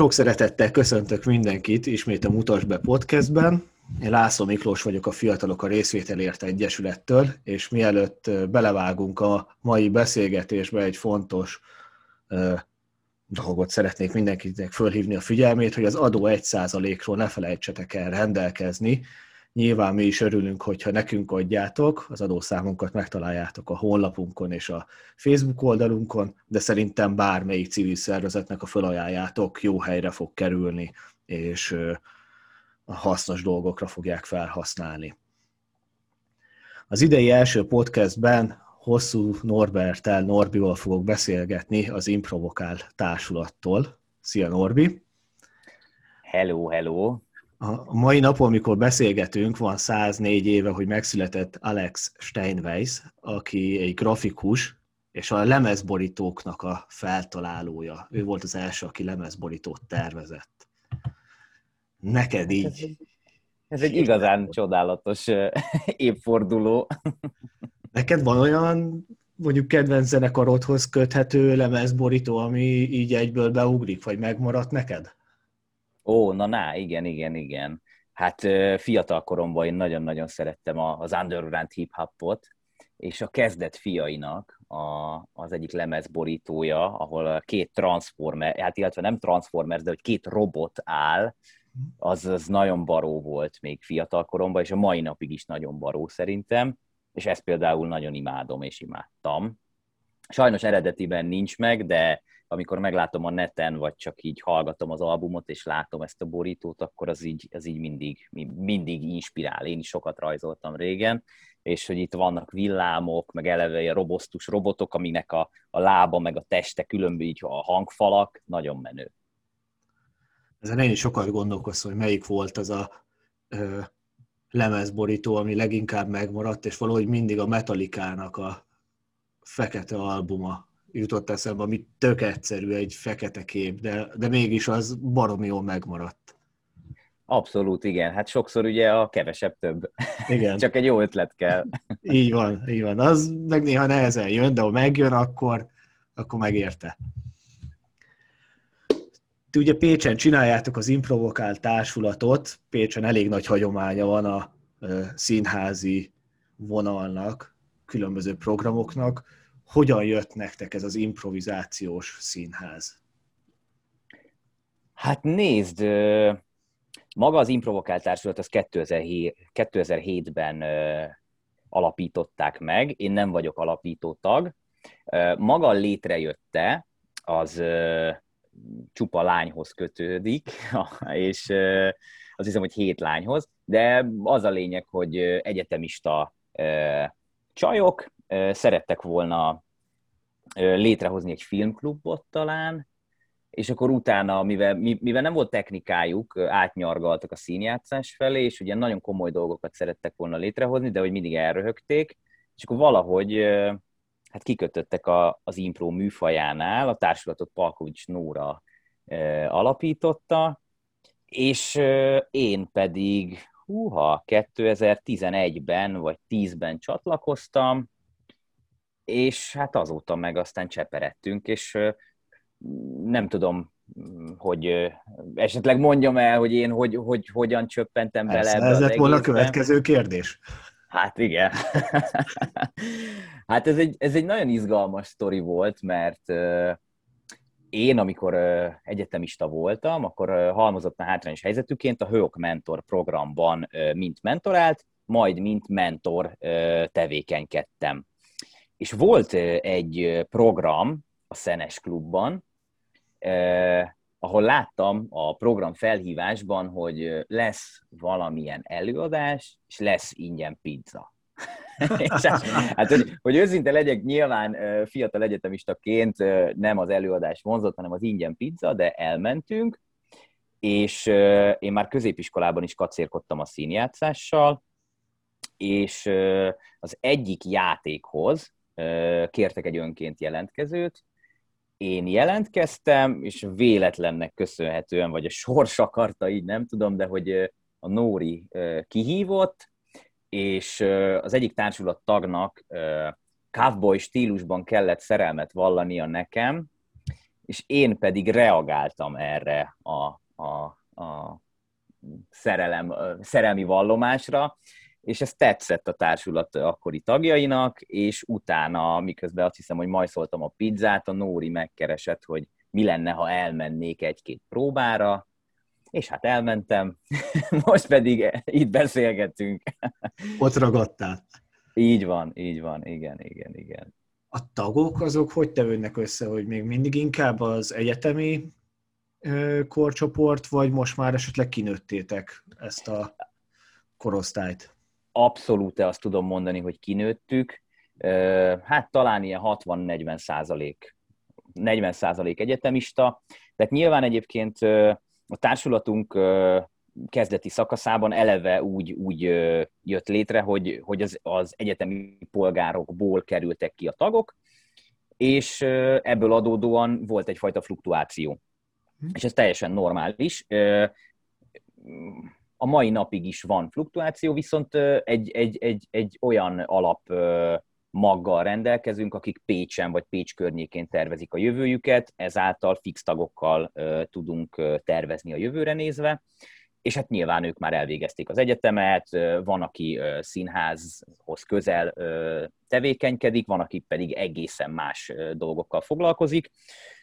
Sok szeretettel köszöntök mindenkit ismét a Mutas be podcastben. Én László Miklós vagyok a Fiatalok a Részvételért Egyesülettől, és mielőtt belevágunk a mai beszélgetésbe, egy fontos dolgot szeretnék mindenkinek fölhívni a figyelmét, hogy az adó 1%-ról ne felejtsetek el rendelkezni, Nyilván mi is örülünk, hogyha nekünk adjátok, az adószámunkat megtaláljátok a honlapunkon és a Facebook oldalunkon, de szerintem bármelyik civil szervezetnek a felajánljátok jó helyre fog kerülni, és a hasznos dolgokra fogják felhasználni. Az idei első podcastben hosszú Norbertel, Norbival fogok beszélgetni az Improvokál társulattól. Szia Norbi! Hello, hello! A mai napon, amikor beszélgetünk, van 104 éve, hogy megszületett Alex Steinweiss, aki egy grafikus, és a lemezborítóknak a feltalálója. Ő volt az első, aki lemezborítót tervezett. Neked így. Ez egy, ez egy igazán csodálatos évforduló. Neked van olyan mondjuk kedvenc zenekarodhoz köthető lemezborító, ami így egyből beugrik, vagy megmaradt neked? Ó, na, na, igen, igen, igen. Hát fiatal koromban én nagyon-nagyon szerettem az underground hip-hopot, és a kezdet fiainak a, az egyik lemezborítója, ahol két transformer, hát illetve nem transformers, de hogy két robot áll, az, az nagyon baró volt még fiatal koromban, és a mai napig is nagyon baró szerintem, és ezt például nagyon imádom és imádtam. Sajnos eredetiben nincs meg, de amikor meglátom a neten, vagy csak így hallgatom az albumot, és látom ezt a borítót, akkor az így, az így mindig, mindig inspirál. Én is sokat rajzoltam régen, és hogy itt vannak villámok, meg eleve a robosztus robotok, aminek a, a lába, meg a teste különböző, a hangfalak, nagyon menő. Ezen én is sokat gondolkoztam, hogy melyik volt az a ö, lemezborító, ami leginkább megmaradt, és valahogy mindig a Metallica-nak a fekete albuma jutott eszembe, ami tök egyszerű, egy fekete kép, de, de mégis az baromi jól megmaradt. Abszolút, igen. Hát sokszor ugye a kevesebb több. Igen. Csak egy jó ötlet kell. így van, így van. Az meg néha nehezen jön, de ha megjön, akkor, akkor megérte. Ti ugye Pécsen csináljátok az Improvokál társulatot, Pécsen elég nagy hagyománya van a színházi vonalnak, különböző programoknak hogyan jött nektek ez az improvizációs színház? Hát nézd, maga az Improvokált Társulat az 2007-ben alapították meg, én nem vagyok alapító tag. Maga létrejötte, az csupa lányhoz kötődik, és az hiszem, hogy hét lányhoz, de az a lényeg, hogy egyetemista csajok, szerettek volna létrehozni egy filmklubot talán, és akkor utána, mivel, mivel nem volt technikájuk, átnyargaltak a színjátszás felé, és ugye nagyon komoly dolgokat szerettek volna létrehozni, de hogy mindig elröhögték, és akkor valahogy hát kikötöttek a, az impro műfajánál, a társulatot Palkovics Nóra alapította, és én pedig, húha, 2011-ben vagy 10-ben csatlakoztam, és hát azóta meg aztán cseperedtünk, és nem tudom, hogy esetleg mondjam el, hogy én hogy, hogy hogyan csöppentem bele ebbe Ez lett volna a következő kérdés. Hát igen. hát ez egy, ez egy nagyon izgalmas sztori volt, mert én, amikor egyetemista voltam, akkor halmozottan hátrányos helyzetűként a HÖOK Mentor programban mint mentorált, majd mint mentor tevékenykedtem. És volt egy program a Szenes Klubban, ahol láttam a program felhívásban, hogy lesz valamilyen előadás, és lesz ingyen pizza. hát, hát, hogy, hogy őszinte legyek, nyilván fiatal egyetemistaként nem az előadás vonzott, hanem az ingyen pizza, de elmentünk, és én már középiskolában is kacérkodtam a színjátszással, és az egyik játékhoz, kértek egy önként jelentkezőt, én jelentkeztem, és véletlennek köszönhetően, vagy a sors akarta, így nem tudom, de hogy a Nóri kihívott, és az egyik társulat tagnak cowboy stílusban kellett szerelmet vallania nekem, és én pedig reagáltam erre a, a, a szerelem, szerelmi vallomásra, és ez tetszett a társulat akkori tagjainak, és utána, miközben azt hiszem, hogy majd szóltam a pizzát, a Nóri megkeresett, hogy mi lenne, ha elmennék egy-két próbára, és hát elmentem, most pedig itt beszélgetünk. Ott ragadtál. Így van, így van, igen, igen, igen. A tagok azok hogy tevődnek össze, hogy még mindig inkább az egyetemi korcsoport, vagy most már esetleg kinőttétek ezt a korosztályt? Abszolút azt tudom mondani, hogy kinőttük. Hát talán ilyen 60-40 százalék 40 százalék egyetemista, tehát nyilván egyébként a társulatunk kezdeti szakaszában eleve úgy, úgy jött létre, hogy, hogy az, az egyetemi polgárokból kerültek ki a tagok, és ebből adódóan volt egyfajta fluktuáció. Hm. És ez teljesen normális. A mai napig is van fluktuáció, viszont egy, egy, egy, egy olyan alap maggal rendelkezünk, akik Pécsen vagy Pécs környékén tervezik a jövőjüket, ezáltal fix tagokkal tudunk tervezni a jövőre nézve, és hát nyilván ők már elvégezték az egyetemet, van, aki színházhoz közel tevékenykedik, van, aki pedig egészen más dolgokkal foglalkozik,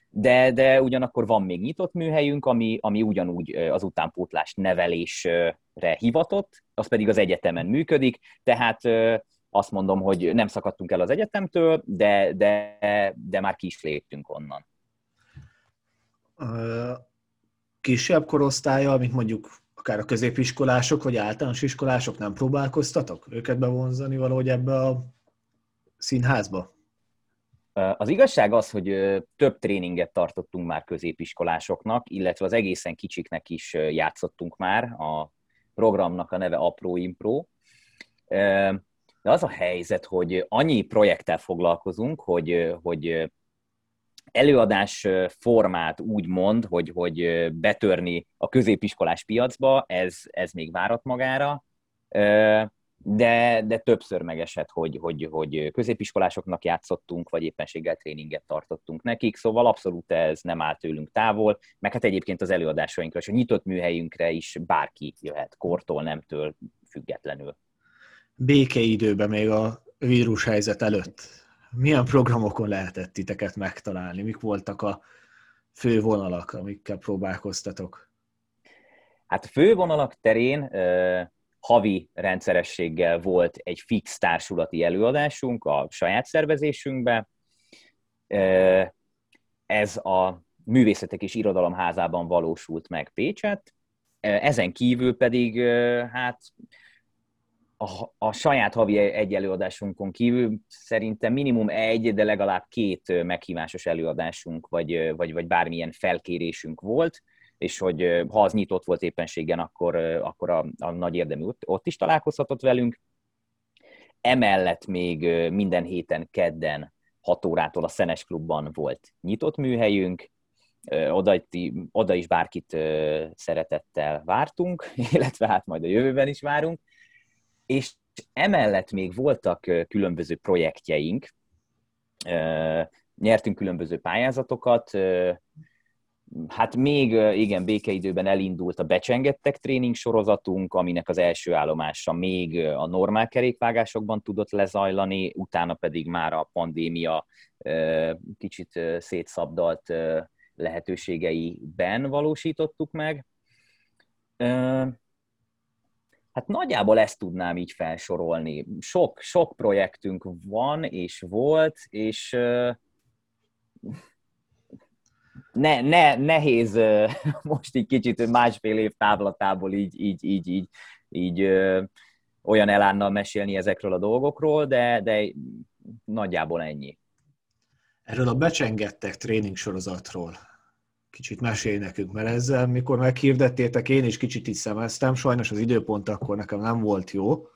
de, de ugyanakkor van még nyitott műhelyünk, ami, ami ugyanúgy az utánpótlás nevelésre hivatott, az pedig az egyetemen működik, tehát azt mondom, hogy nem szakadtunk el az egyetemtől, de, de, de már ki is léptünk onnan. Kisebb korosztálya, mint mondjuk akár a középiskolások, vagy általános iskolások nem próbálkoztatok őket bevonzani valahogy ebbe a színházba? Az igazság az, hogy több tréninget tartottunk már középiskolásoknak, illetve az egészen kicsiknek is játszottunk már. A programnak a neve Apró Impro. De az a helyzet, hogy annyi projekttel foglalkozunk, hogy, hogy előadás formát úgy mond, hogy, hogy betörni a középiskolás piacba, ez, ez még várat magára, de, de többször megesett, hogy, hogy, hogy középiskolásoknak játszottunk, vagy éppenséggel tréninget tartottunk nekik, szóval abszolút ez nem áll tőlünk távol, meg hát egyébként az előadásainkra és a nyitott műhelyünkre is bárki jöhet, kortól, nemtől függetlenül békeidőben, még a vírushelyzet előtt, milyen programokon lehetett titeket megtalálni? Mik voltak a fő vonalak, amikkel próbálkoztatok? Hát a fő vonalak terén havi rendszerességgel volt egy fix társulati előadásunk a saját szervezésünkbe. Ez a Művészetek és Irodalom házában valósult meg Pécset. Ezen kívül pedig hát a, a saját havi egy előadásunkon kívül szerintem minimum egy, de legalább két meghívásos előadásunk, vagy, vagy, vagy bármilyen felkérésünk volt, és hogy ha az nyitott volt éppenségen, akkor, akkor a, a nagy érdemű ott, ott is találkozhatott velünk. Emellett még minden héten kedden 6 órától a Szenes Klubban volt nyitott műhelyünk, oda, oda is bárkit szeretettel vártunk, illetve hát majd a jövőben is várunk és emellett még voltak különböző projektjeink, nyertünk különböző pályázatokat, Hát még igen, békeidőben elindult a Becsengettek tréning sorozatunk, aminek az első állomása még a normál kerékvágásokban tudott lezajlani, utána pedig már a pandémia kicsit szétszabdalt lehetőségeiben valósítottuk meg. Hát nagyjából ezt tudnám így felsorolni. Sok, sok projektünk van és volt, és ne, ne, nehéz most így kicsit másfél év távlatából így, így, így, így, így olyan elánnal mesélni ezekről a dolgokról, de, de nagyjából ennyi. Erről a becsengettek tréning sorozatról kicsit mesélj nekünk, mert ezzel, mikor meghirdettétek, én is kicsit így szemeztem, sajnos az időpont akkor nekem nem volt jó,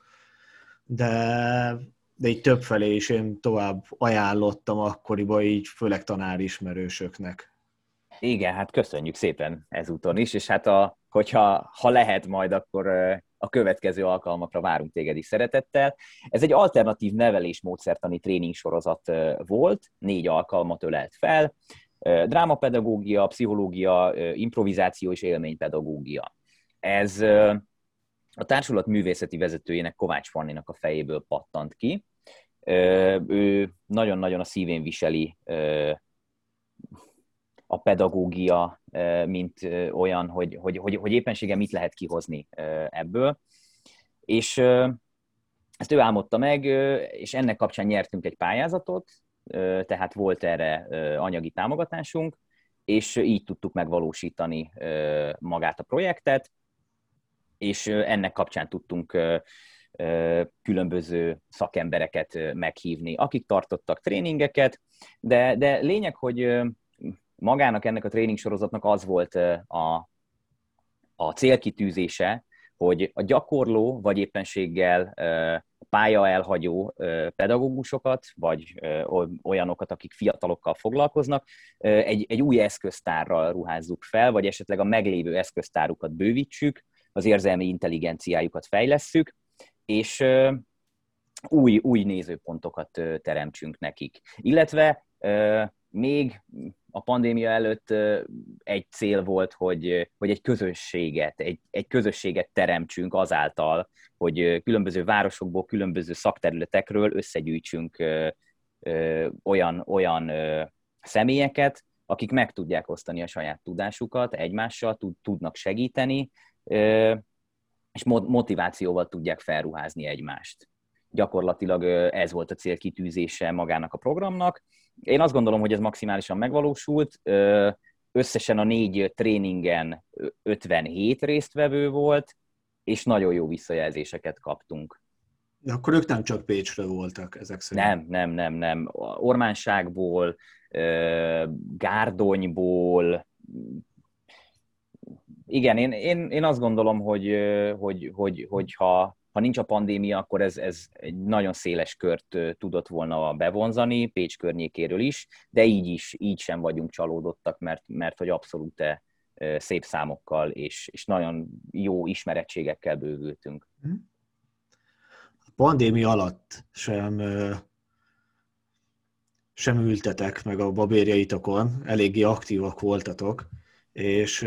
de, de így többfelé is én tovább ajánlottam akkoriban így, főleg tanárismerősöknek. Igen, hát köszönjük szépen ezúton is, és hát a, hogyha ha lehet majd, akkor a következő alkalmakra várunk téged is szeretettel. Ez egy alternatív nevelés módszertani tréning sorozat volt, négy alkalmat ölelt fel, Drámapedagógia, pszichológia, improvizáció és élménypedagógia. Ez a társulat művészeti vezetőjének Kovács Fanninak a fejéből pattant ki. Ő nagyon-nagyon a szívén viseli a pedagógia, mint olyan, hogy, hogy, hogy, hogy éppenséggel mit lehet kihozni ebből. És ezt ő álmodta meg, és ennek kapcsán nyertünk egy pályázatot, tehát volt erre anyagi támogatásunk, és így tudtuk megvalósítani magát a projektet, és ennek kapcsán tudtunk különböző szakembereket meghívni, akik tartottak tréningeket, de, de lényeg, hogy magának ennek a tréning sorozatnak az volt a, a célkitűzése, hogy a gyakorló vagy éppenséggel pálya elhagyó pedagógusokat, vagy olyanokat, akik fiatalokkal foglalkoznak, egy, egy új eszköztárral ruházzuk fel, vagy esetleg a meglévő eszköztárukat bővítsük, az érzelmi intelligenciájukat fejlesszük, és új, új nézőpontokat teremtsünk nekik. Illetve még a pandémia előtt egy cél volt, hogy, hogy egy közösséget, egy, egy közösséget teremtsünk azáltal, hogy különböző városokból, különböző szakterületekről összegyűjtsünk olyan, olyan személyeket, akik meg tudják osztani a saját tudásukat egymással, tudnak segíteni, és motivációval tudják felruházni egymást. Gyakorlatilag ez volt a célkitűzése magának a programnak. Én azt gondolom, hogy ez maximálisan megvalósult. Összesen a négy tréningen 57 résztvevő volt, és nagyon jó visszajelzéseket kaptunk. De akkor ők nem csak Pécsről voltak ezek szerint? Nem, nem, nem, nem. Ormánságból, Gárdonyból, igen, én, én, én azt gondolom, hogy, hogy, hogy, hogy ha, ha nincs a pandémia, akkor ez, ez egy nagyon széles kört tudott volna bevonzani, Pécs környékéről is, de így is, így sem vagyunk csalódottak, mert, mert hogy abszolút szép számokkal és, és nagyon jó ismerettségekkel bővültünk. Mhm. A pandémia alatt sem sem ültetek meg a babérjaitokon, eléggé aktívak voltatok, és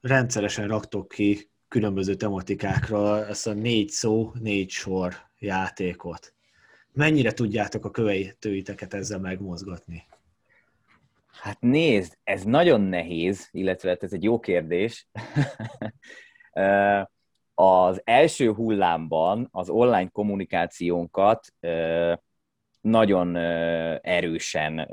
rendszeresen raktok ki különböző tematikákra ezt a négy szó, négy sor játékot. Mennyire tudjátok a követőiteket ezzel megmozgatni? Hát nézd, ez nagyon nehéz, illetve hát ez egy jó kérdés. az első hullámban az online kommunikációnkat nagyon erősen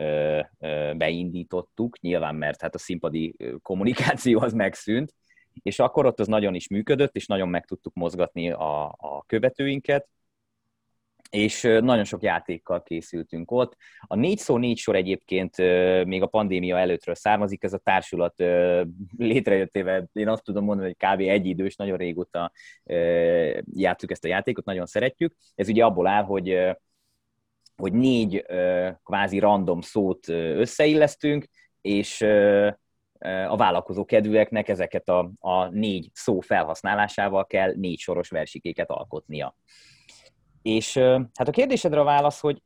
beindítottuk, nyilván mert hát a színpadi kommunikáció az megszűnt, és akkor ott az nagyon is működött, és nagyon meg tudtuk mozgatni a, a követőinket, és nagyon sok játékkal készültünk ott. A négy szó négy sor egyébként még a pandémia előttről származik, ez a társulat létrejöttével, én azt tudom mondani, hogy kb. egy idős, nagyon régóta játszuk ezt a játékot, nagyon szeretjük. Ez ugye abból áll, hogy hogy négy kvázi random szót összeillesztünk, és a vállalkozó kedvűeknek ezeket a, a négy szó felhasználásával kell négy soros versikéket alkotnia. És hát a kérdésedre a válasz, hogy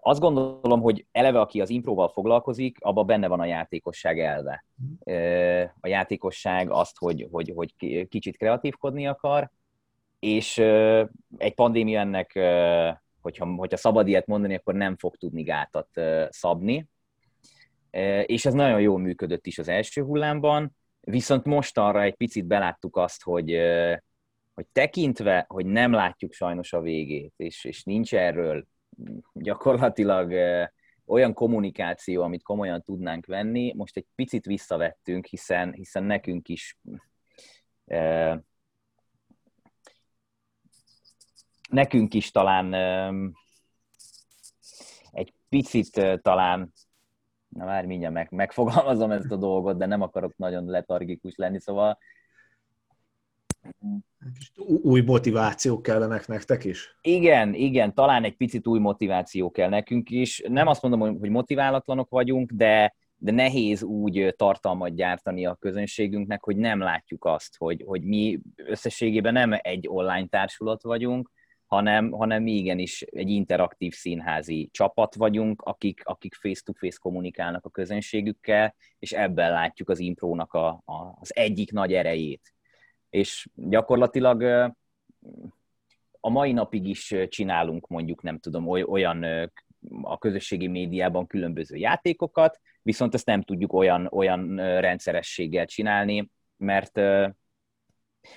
azt gondolom, hogy eleve, aki az improval foglalkozik, abban benne van a játékosság elve. A játékosság azt, hogy, hogy, hogy kicsit kreatívkodni akar, és egy pandémia ennek hogyha, hogyha szabad ilyet mondani, akkor nem fog tudni gátat szabni. És ez nagyon jól működött is az első hullámban, viszont most arra egy picit beláttuk azt, hogy, hogy tekintve, hogy nem látjuk sajnos a végét, és, és nincs erről gyakorlatilag olyan kommunikáció, amit komolyan tudnánk venni, most egy picit visszavettünk, hiszen, hiszen nekünk is nekünk is talán egy picit talán, na már mindjárt meg, megfogalmazom ezt a dolgot, de nem akarok nagyon letargikus lenni, szóval új motivációk kellenek nektek is? Igen, igen, talán egy picit új motiváció kell nekünk is. Nem azt mondom, hogy motiválatlanok vagyunk, de, de nehéz úgy tartalmat gyártani a közönségünknek, hogy nem látjuk azt, hogy, hogy mi összességében nem egy online társulat vagyunk, hanem, hanem mi igenis egy interaktív színházi csapat vagyunk, akik, akik face-to-face kommunikálnak a közönségükkel, és ebben látjuk az imprónak a, a, az egyik nagy erejét. És gyakorlatilag a mai napig is csinálunk mondjuk, nem tudom, olyan a közösségi médiában különböző játékokat, viszont ezt nem tudjuk olyan, olyan rendszerességgel csinálni, mert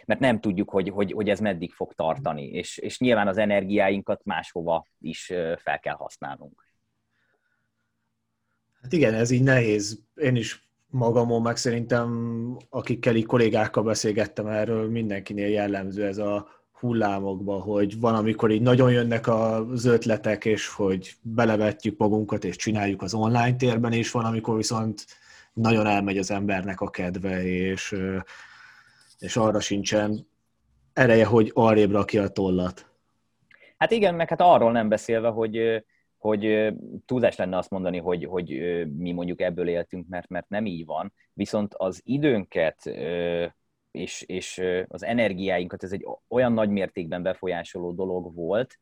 mert nem tudjuk, hogy, hogy, hogy ez meddig fog tartani, és, és nyilván az energiáinkat máshova is fel kell használnunk. Hát igen, ez így nehéz. Én is magamon, meg szerintem akikkel így kollégákkal beszélgettem erről, mindenkinél jellemző ez a hullámokba, hogy van, amikor így nagyon jönnek az ötletek, és hogy belevetjük magunkat, és csináljuk az online térben, és van, amikor viszont nagyon elmegy az embernek a kedve, és, és arra sincsen ereje, hogy arrébb rakja a tollat. Hát igen, meg hát arról nem beszélve, hogy, hogy túlzás lenne azt mondani, hogy, hogy mi mondjuk ebből éltünk, mert, mert nem így van, viszont az időnket és, és az energiáinkat ez egy olyan nagy mértékben befolyásoló dolog volt,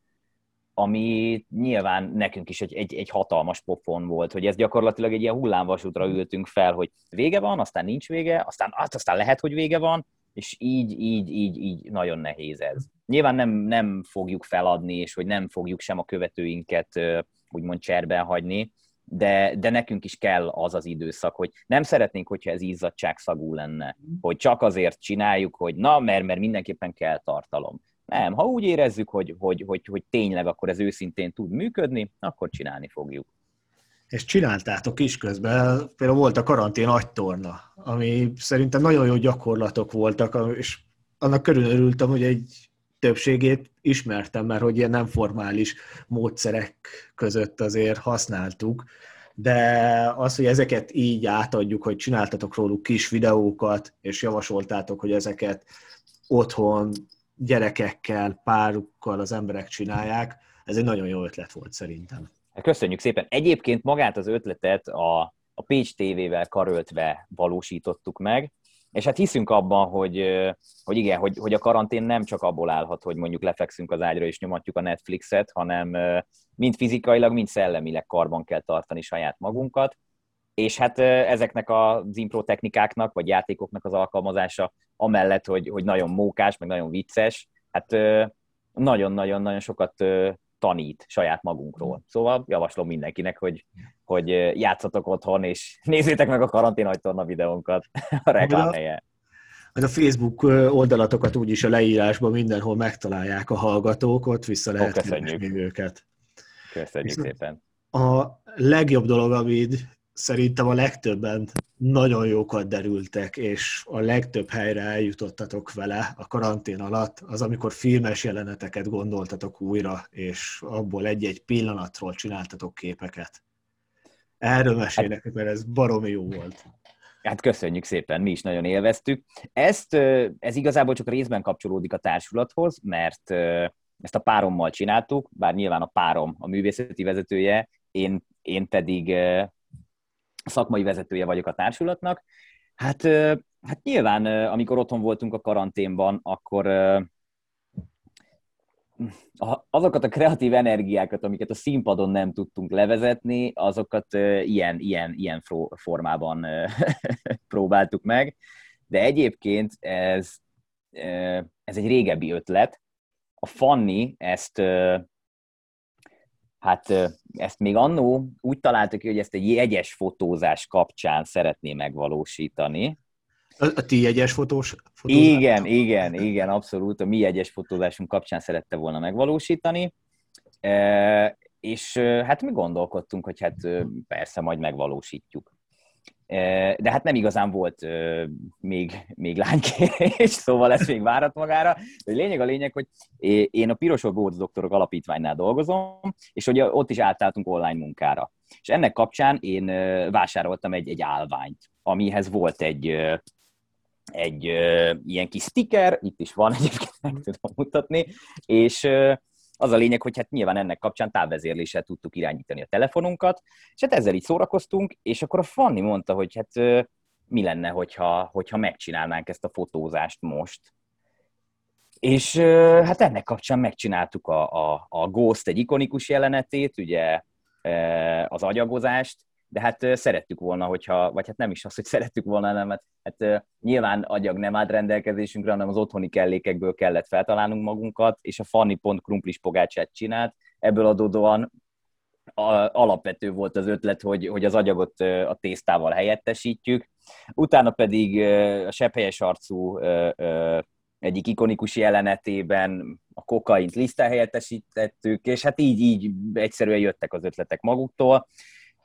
ami nyilván nekünk is egy, egy, egy hatalmas pofon volt, hogy ez gyakorlatilag egy ilyen hullámvasútra ültünk fel, hogy vége van, aztán nincs vége, aztán, hát aztán lehet, hogy vége van, és így, így, így, így nagyon nehéz ez. Nyilván nem, nem fogjuk feladni, és hogy nem fogjuk sem a követőinket úgymond cserben hagyni, de, de nekünk is kell az az időszak, hogy nem szeretnénk, hogyha ez izzadságszagú lenne, hogy csak azért csináljuk, hogy na, mert, mert mindenképpen kell tartalom. Nem, ha úgy érezzük, hogy, hogy, hogy, hogy tényleg akkor ez őszintén tud működni, akkor csinálni fogjuk. És csináltátok is közben, például volt a karantén agytorna, ami szerintem nagyon jó gyakorlatok voltak, és annak körülörültem, hogy egy többségét ismertem, mert hogy ilyen nem formális módszerek között azért használtuk, de az, hogy ezeket így átadjuk, hogy csináltatok róluk kis videókat, és javasoltátok, hogy ezeket otthon gyerekekkel, párukkal az emberek csinálják, ez egy nagyon jó ötlet volt szerintem. Köszönjük szépen. Egyébként magát az ötletet a, a Pécs TV-vel karöltve valósítottuk meg, és hát hiszünk abban, hogy, hogy igen, hogy, hogy a karantén nem csak abból állhat, hogy mondjuk lefekszünk az ágyra és nyomatjuk a Netflixet, hanem mind fizikailag, mind szellemileg karban kell tartani saját magunkat, és hát ezeknek az impro technikáknak, vagy játékoknak az alkalmazása, amellett, hogy, hogy nagyon mókás, meg nagyon vicces, hát nagyon-nagyon-nagyon sokat tanít saját magunkról. Szóval javaslom mindenkinek, hogy, hogy játszatok otthon, és nézzétek meg a karantén agytorna videónkat a reklám helye. A Facebook oldalatokat úgyis a leírásban mindenhol megtalálják a hallgatók, ott vissza lehet keresni őket. Köszönjük Viszont szépen. A legjobb dolog, amit szerintem a legtöbben nagyon jókat derültek, és a legtöbb helyre eljutottatok vele a karantén alatt, az amikor filmes jeleneteket gondoltatok újra, és abból egy-egy pillanatról csináltatok képeket. Erről hát, mert ez baromi jó volt. Hát köszönjük szépen, mi is nagyon élveztük. Ezt, ez igazából csak részben kapcsolódik a társulathoz, mert ezt a párommal csináltuk, bár nyilván a párom a művészeti vezetője, én, én pedig szakmai vezetője vagyok a társulatnak. Hát, hát nyilván, amikor otthon voltunk a karanténban, akkor azokat a kreatív energiákat, amiket a színpadon nem tudtunk levezetni, azokat ilyen, ilyen, ilyen formában próbáltuk meg. De egyébként ez, ez egy régebbi ötlet. A Fanni ezt Hát ezt még annó úgy találtuk ki, hogy ezt egy jegyes fotózás kapcsán szeretné megvalósítani. A, a ti jegyes fotós? Fotózás? Igen, igen, igen, abszolút. A mi jegyes fotózásunk kapcsán szerette volna megvalósítani. E, és hát mi gondolkodtunk, hogy hát persze majd megvalósítjuk. De hát nem igazán volt még, még lánykérés, szóval ez még várat magára. De lényeg a lényeg, hogy én a Pirosok Gócz Doktorok Alapítványnál dolgozom, és hogy ott is átálltunk online munkára. És ennek kapcsán én vásároltam egy, egy állványt, amihez volt egy, egy ilyen kis sticker, itt is van egyébként, meg tudom mutatni, és az a lényeg, hogy hát nyilván ennek kapcsán távvezérléssel tudtuk irányítani a telefonunkat, és hát ezzel így szórakoztunk, és akkor a Fanni mondta, hogy hát mi lenne, hogyha, hogyha megcsinálnánk ezt a fotózást most. És hát ennek kapcsán megcsináltuk a, a, a Ghost egy ikonikus jelenetét, ugye az agyagozást, de hát szerettük volna, hogyha, vagy hát nem is az, hogy szerettük volna, hanem hát, hát nyilván agyag nem állt rendelkezésünkre, hanem az otthoni kellékekből kellett feltalálnunk magunkat, és a Fanny pont krumplis pogácsát csinált, ebből adódóan alapvető volt az ötlet, hogy, hogy az agyagot a tésztával helyettesítjük, utána pedig a sepphelyes arcú egyik ikonikus jelenetében a kokaint lisztel helyettesítettük, és hát így, így egyszerűen jöttek az ötletek maguktól.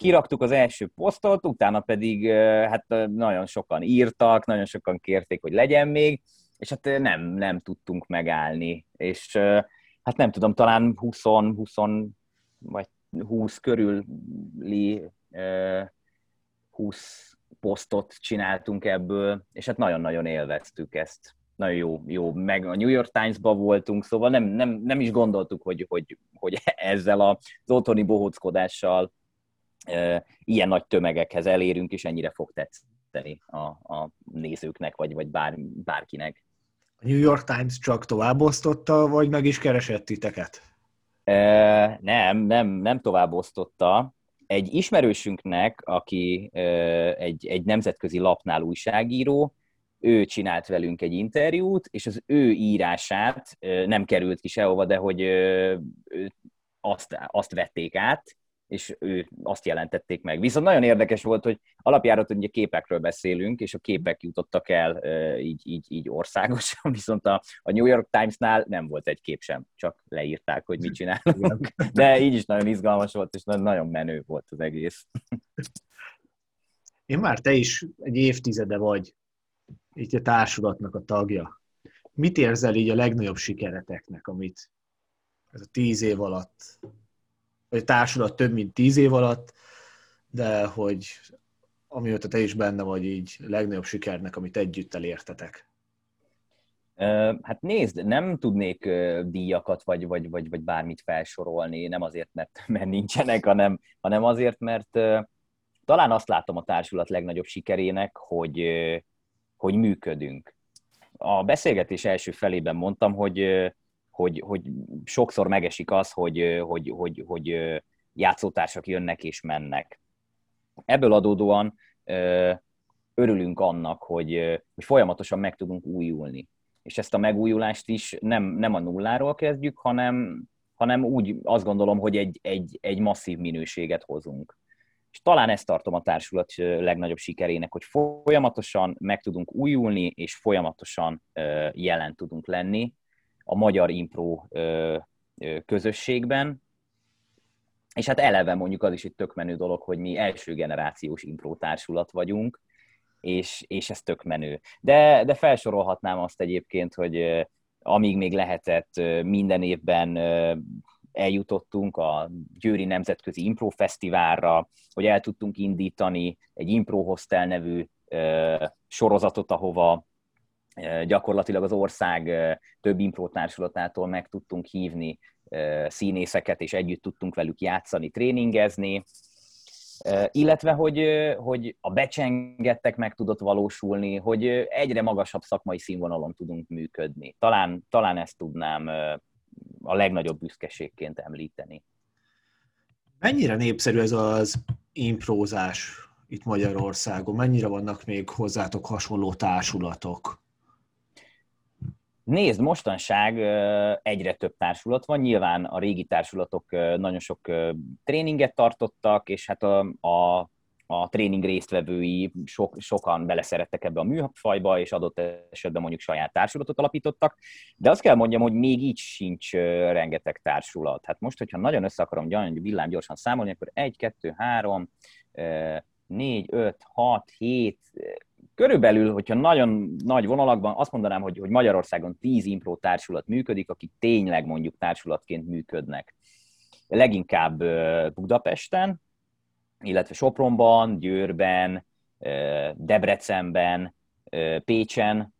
Kiraktuk az első posztot, utána pedig hát nagyon sokan írtak, nagyon sokan kérték, hogy legyen még, és hát nem, nem tudtunk megállni. És hát nem tudom, talán 20, 20 vagy 20 körüli 20 posztot csináltunk ebből, és hát nagyon-nagyon élveztük ezt. Nagyon jó, jó. Meg a New York Times-ba voltunk, szóval nem, nem, nem is gondoltuk, hogy, hogy, hogy ezzel az otthoni bohóckodással ilyen nagy tömegekhez elérünk, és ennyire fog tetszeni a, a nézőknek, vagy, vagy bár, bárkinek. A New York Times csak továbbosztotta, vagy meg is keresett titeket? Nem, nem, nem tovább osztotta. Egy ismerősünknek, aki egy, egy nemzetközi lapnál újságíró, ő csinált velünk egy interjút, és az ő írását nem került ki sehova, de hogy azt, azt vették át, és ő azt jelentették meg. Viszont nagyon érdekes volt, hogy alapjáraton ugye képekről beszélünk, és a képek jutottak el így, így, így országosan, viszont a, a New York Times-nál nem volt egy kép sem, csak leírták, hogy mit csinálunk. De így is nagyon izgalmas volt, és nagyon menő volt az egész. Én már te is egy évtizede vagy így a társulatnak a tagja. Mit érzel így a legnagyobb sikereteknek, amit ez a tíz év alatt vagy a társulat több mint tíz év alatt, de hogy amióta te is benne vagy így legnagyobb sikernek, amit együtt elértetek? Hát nézd, nem tudnék díjakat vagy, vagy, vagy, vagy bármit felsorolni, nem azért, mert, mert nincsenek, hanem, hanem azért, mert talán azt látom a társulat legnagyobb sikerének, hogy, hogy működünk. A beszélgetés első felében mondtam, hogy hogy, hogy sokszor megesik az, hogy, hogy, hogy, hogy játszótársak jönnek és mennek. Ebből adódóan örülünk annak, hogy, hogy folyamatosan meg tudunk újulni. És ezt a megújulást is nem, nem a nulláról kezdjük, hanem, hanem úgy azt gondolom, hogy egy, egy, egy masszív minőséget hozunk. És talán ezt tartom a társulat legnagyobb sikerének, hogy folyamatosan meg tudunk újulni, és folyamatosan jelen tudunk lenni, a magyar impro közösségben, és hát eleve mondjuk az is egy tök menő dolog, hogy mi első generációs impro társulat vagyunk, és, és ez tök menő. De, de felsorolhatnám azt egyébként, hogy amíg még lehetett, minden évben eljutottunk a Győri Nemzetközi Impro Fesztiválra, hogy el tudtunk indítani egy Impro Hostel nevű sorozatot, ahova gyakorlatilag az ország több impro társulatától meg tudtunk hívni színészeket, és együtt tudtunk velük játszani, tréningezni, illetve hogy, hogy a becsengettek meg tudott valósulni, hogy egyre magasabb szakmai színvonalon tudunk működni. Talán, talán ezt tudnám a legnagyobb büszkeségként említeni. Mennyire népszerű ez az imprózás itt Magyarországon? Mennyire vannak még hozzátok hasonló társulatok? Nézd, mostanság egyre több társulat van, nyilván a régi társulatok nagyon sok tréninget tartottak, és hát a, a, a tréning résztvevői sok, sokan beleszerettek ebbe a műfajba, és adott esetben mondjuk saját társulatot alapítottak, de azt kell mondjam, hogy még így sincs rengeteg társulat. Hát most, hogyha nagyon össze akarom villám gyorsan számolni, akkor 1, 2, 3, 4, 5, 6, 7, körülbelül, hogyha nagyon nagy vonalakban azt mondanám, hogy, hogy Magyarországon 10 impro társulat működik, akik tényleg mondjuk társulatként működnek. Leginkább Budapesten, illetve Sopronban, Győrben, Debrecenben, Pécsen,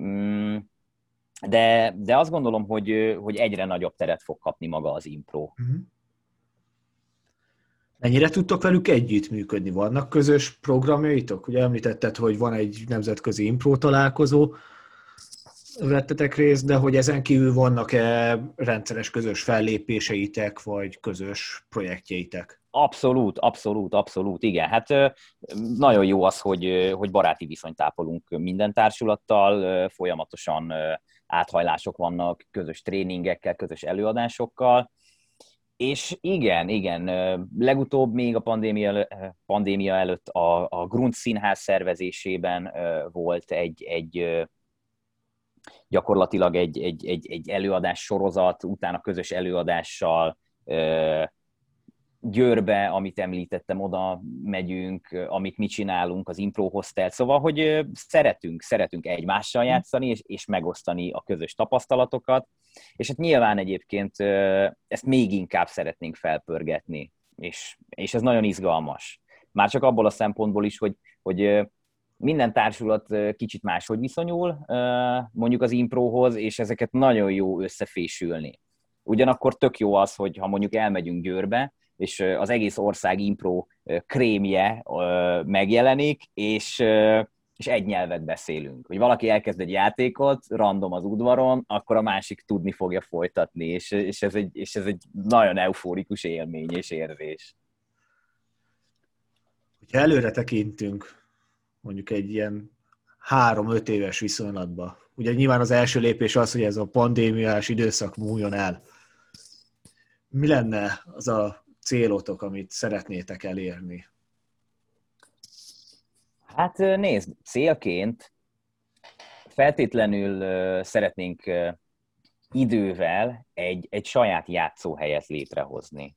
mm, de, de azt gondolom, hogy, hogy egyre nagyobb teret fog kapni maga az impro. Uh-huh. Mennyire tudtok velük együttműködni? Vannak közös programjaitok? Ugye említetted, hogy van egy nemzetközi impro találkozó. vettetek részt, de hogy ezen kívül vannak-e rendszeres közös fellépéseitek, vagy közös projektjeitek? Abszolút, abszolút, abszolút, igen. Hát nagyon jó az, hogy, hogy baráti viszonyt ápolunk minden társulattal, folyamatosan áthajlások vannak, közös tréningekkel, közös előadásokkal, és igen, igen, legutóbb még a pandémia, pandémia előtt a, a Grund Színház szervezésében volt egy, egy gyakorlatilag egy, egy, egy, egy előadás sorozat, utána közös előadással Győrbe, amit említettem, oda megyünk, amit mi csinálunk, az Impro Hostel, szóval, hogy szeretünk, szeretünk egymással mm. játszani, és, és megosztani a közös tapasztalatokat, és hát nyilván egyébként ezt még inkább szeretnénk felpörgetni, és, és ez nagyon izgalmas. Már csak abból a szempontból is, hogy, hogy minden társulat kicsit máshogy viszonyul mondjuk az improhoz, és ezeket nagyon jó összefésülni. Ugyanakkor tök jó az, hogy ha mondjuk elmegyünk Győrbe, és az egész ország impro krémje megjelenik, és, és egy nyelvet beszélünk. Hogy valaki elkezd egy játékot, random az udvaron, akkor a másik tudni fogja folytatni, és, és, ez, egy, és ez egy nagyon eufórikus élmény és érzés. Hogyha előre tekintünk, mondjuk egy ilyen három-öt éves viszonylatba, ugye nyilván az első lépés az, hogy ez a pandémiás időszak múljon el. Mi lenne az a célotok, amit szeretnétek elérni? Hát nézd, célként feltétlenül szeretnénk idővel egy, egy saját játszóhelyet létrehozni,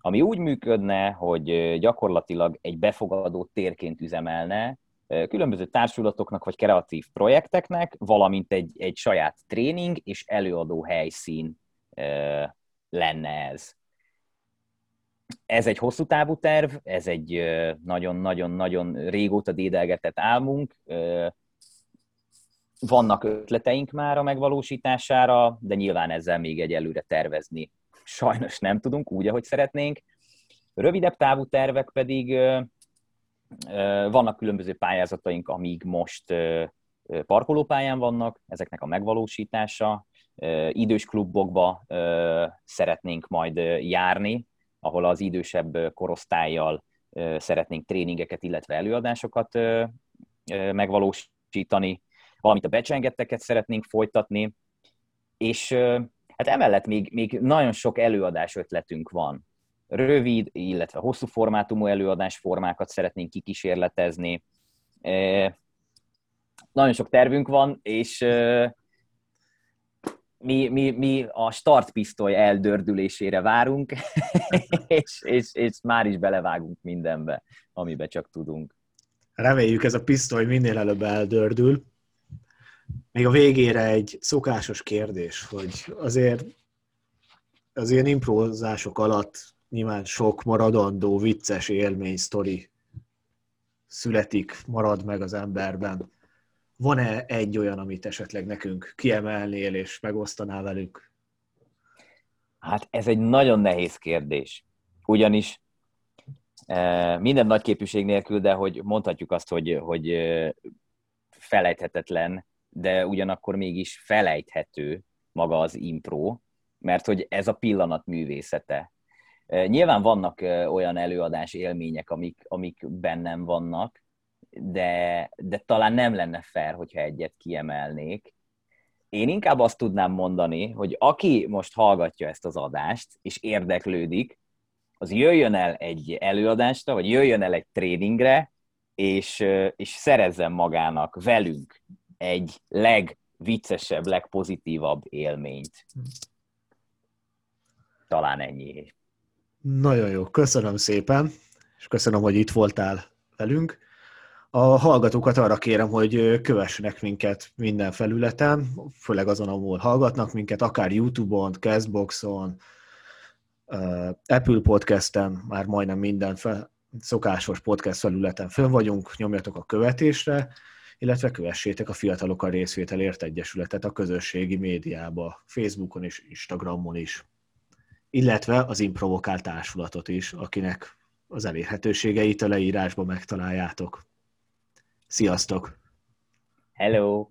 ami úgy működne, hogy gyakorlatilag egy befogadó térként üzemelne, különböző társulatoknak vagy kreatív projekteknek, valamint egy, egy saját tréning és előadó helyszín lenne ez ez egy hosszú távú terv, ez egy nagyon-nagyon-nagyon régóta dédelgetett álmunk. Vannak ötleteink már a megvalósítására, de nyilván ezzel még egy előre tervezni sajnos nem tudunk úgy, ahogy szeretnénk. Rövidebb távú tervek pedig vannak különböző pályázataink, amíg most parkolópályán vannak, ezeknek a megvalósítása. Idős klubokba szeretnénk majd járni, ahol az idősebb korosztályjal szeretnénk tréningeket, illetve előadásokat megvalósítani, valamint a becsengetteket szeretnénk folytatni, és hát emellett még, még nagyon sok előadás ötletünk van. Rövid, illetve hosszú formátumú előadás formákat szeretnénk kikísérletezni. Nagyon sok tervünk van, és mi, mi, mi a startpisztoly eldördülésére várunk, és, és, és már is belevágunk mindenbe, amibe csak tudunk. Reméljük ez a pisztoly minél előbb eldördül. Még a végére egy szokásos kérdés, hogy azért az ilyen improvizások alatt nyilván sok maradandó, vicces élmény, sztori születik, marad meg az emberben van-e egy olyan, amit esetleg nekünk kiemelnél és megosztanál velük? Hát ez egy nagyon nehéz kérdés. Ugyanis e, minden nagy képűség nélkül, de hogy mondhatjuk azt, hogy, hogy e, felejthetetlen, de ugyanakkor mégis felejthető maga az impro, mert hogy ez a pillanat művészete. E, nyilván vannak olyan előadás élmények, amik, amik bennem vannak, de, de talán nem lenne fair, hogyha egyet kiemelnék. Én inkább azt tudnám mondani, hogy aki most hallgatja ezt az adást, és érdeklődik, az jöjjön el egy előadásra, vagy jöjjön el egy tréningre, és, és szerezzen magának velünk egy legviccesebb, legpozitívabb élményt. Talán ennyi. Nagyon jó, köszönöm szépen, és köszönöm, hogy itt voltál velünk. A hallgatókat arra kérem, hogy kövessenek minket minden felületen, főleg azon, ahol hallgatnak minket, akár YouTube-on, Castboxon, Apple Podcasten, már majdnem minden fel, szokásos podcast felületen fönn vagyunk, nyomjatok a követésre, illetve kövessétek a Fiatalok a Részvételért Egyesületet a közösségi médiába, Facebookon és Instagramon is. Illetve az Improvokál társulatot is, akinek az elérhetőségeit a leírásban megtaláljátok. Sziasztok! Hello!